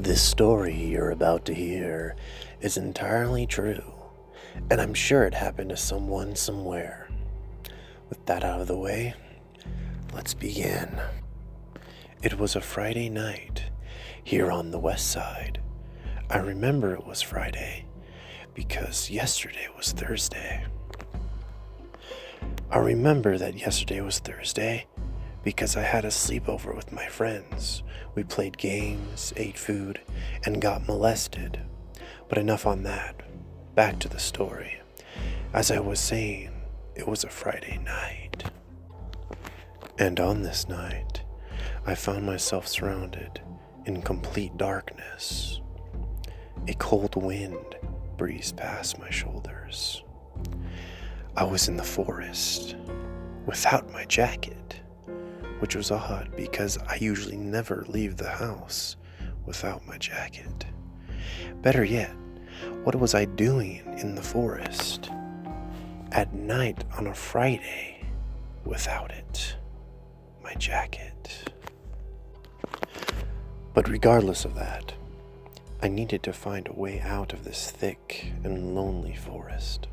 This story you're about to hear is entirely true, and I'm sure it happened to someone somewhere. With that out of the way, let's begin. It was a Friday night here on the west side. I remember it was Friday because yesterday was Thursday. I remember that yesterday was Thursday because I had a sleepover with my friends. We played games, ate food, and got molested. But enough on that. Back to the story. As I was saying, it was a Friday night. And on this night, I found myself surrounded in complete darkness. A cold wind breezed past my shoulders. I was in the forest without my jacket which was odd because I usually never leave the house without my jacket. Better yet, what was I doing in the forest at night on a Friday without it? My jacket. But regardless of that, I needed to find a way out of this thick and lonely forest.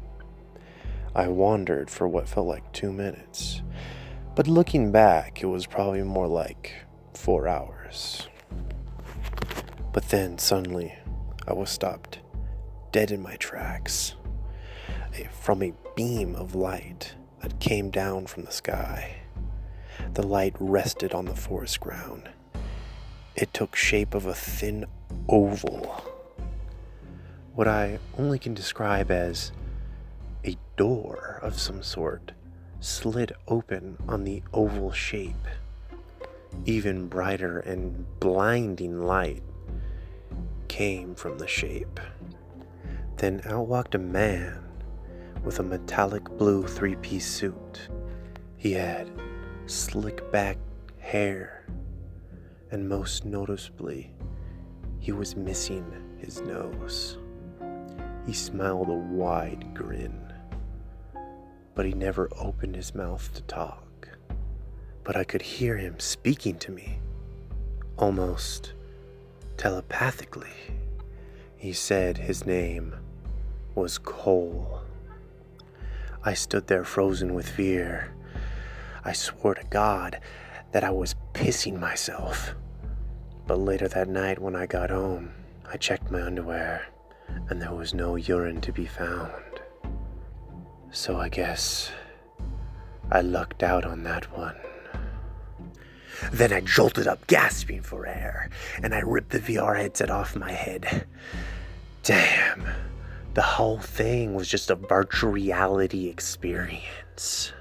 I wandered for what felt like two minutes but looking back, it was probably more like four hours. But then suddenly, I was stopped dead in my tracks from a beam of light that came down from the sky. The light rested on the forest ground. It took shape of a thin oval. What I only can describe as a door of some sort slid open on the oval shape. Even brighter and blinding light came from the shape. Then out walked a man with a metallic blue three piece suit. He had slick back hair, and most noticeably, he was missing his nose. He smiled a wide grin but he never opened his mouth to talk. But I could hear him speaking to me, almost telepathically. He said his name was Cole. I stood there frozen with fear. I swore to God that I was pissing myself. But later that night, when I got home, I checked my underwear, and there was no urine to be found. So I guess I lucked out on that one. Then I jolted up, gasping for air, and I ripped the VR headset off my head. Damn, the whole thing was just a virtual reality experience.